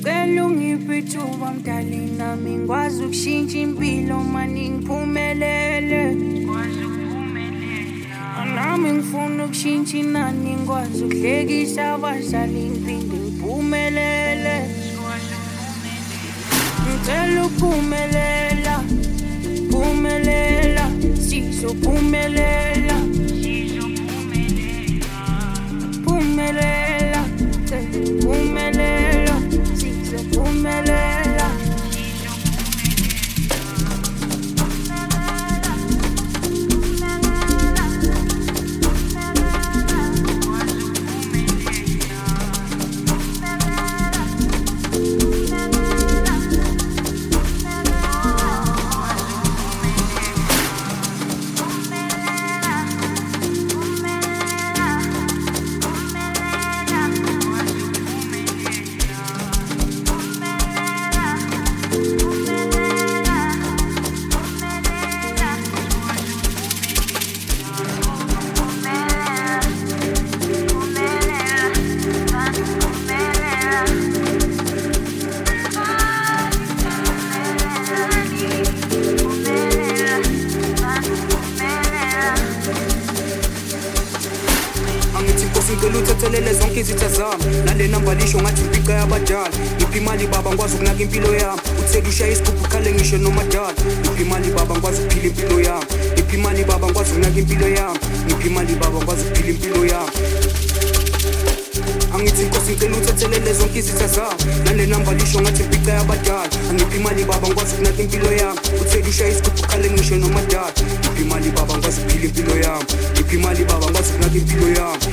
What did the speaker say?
ngicela ungiphe ithuba mdali nami ngikwazi ukushintsha impilo mani ngiphumelele. Nami ngifuna ukushintsha inani ngikwazi ukuhlekisa abazali ngiphinde ngiphumelele. Ngicela ukuphumelela phumelela sizophumelela phumelela ngicela uthethelele zonke izitha zami nale namba lisho ngathi impica yabadala ngiphi imali baba ngikwazi ukunaka impilo yami uthela ushaya isigubhu khale ngisho nomadala ngiphi imali baba ngikwazi ukuphila impilo yami ngiphi imali baba ngikwazi ukunaka impilo yami ngiphi imali baba ngikwazi ukuphila impilo yami angithi nkosi ngicela uthethelele zonke izitha zami nale namba lisho ngathi impica yabadala angiphi imali baba ngikwazi ukunaka impilo yami uthela ushaya isigubhu khale ngisho nomadala ngiphi imali baba ngikwazi ukuphila impilo yami ngiphi imali baba ngikwazi ukunaka impilo yami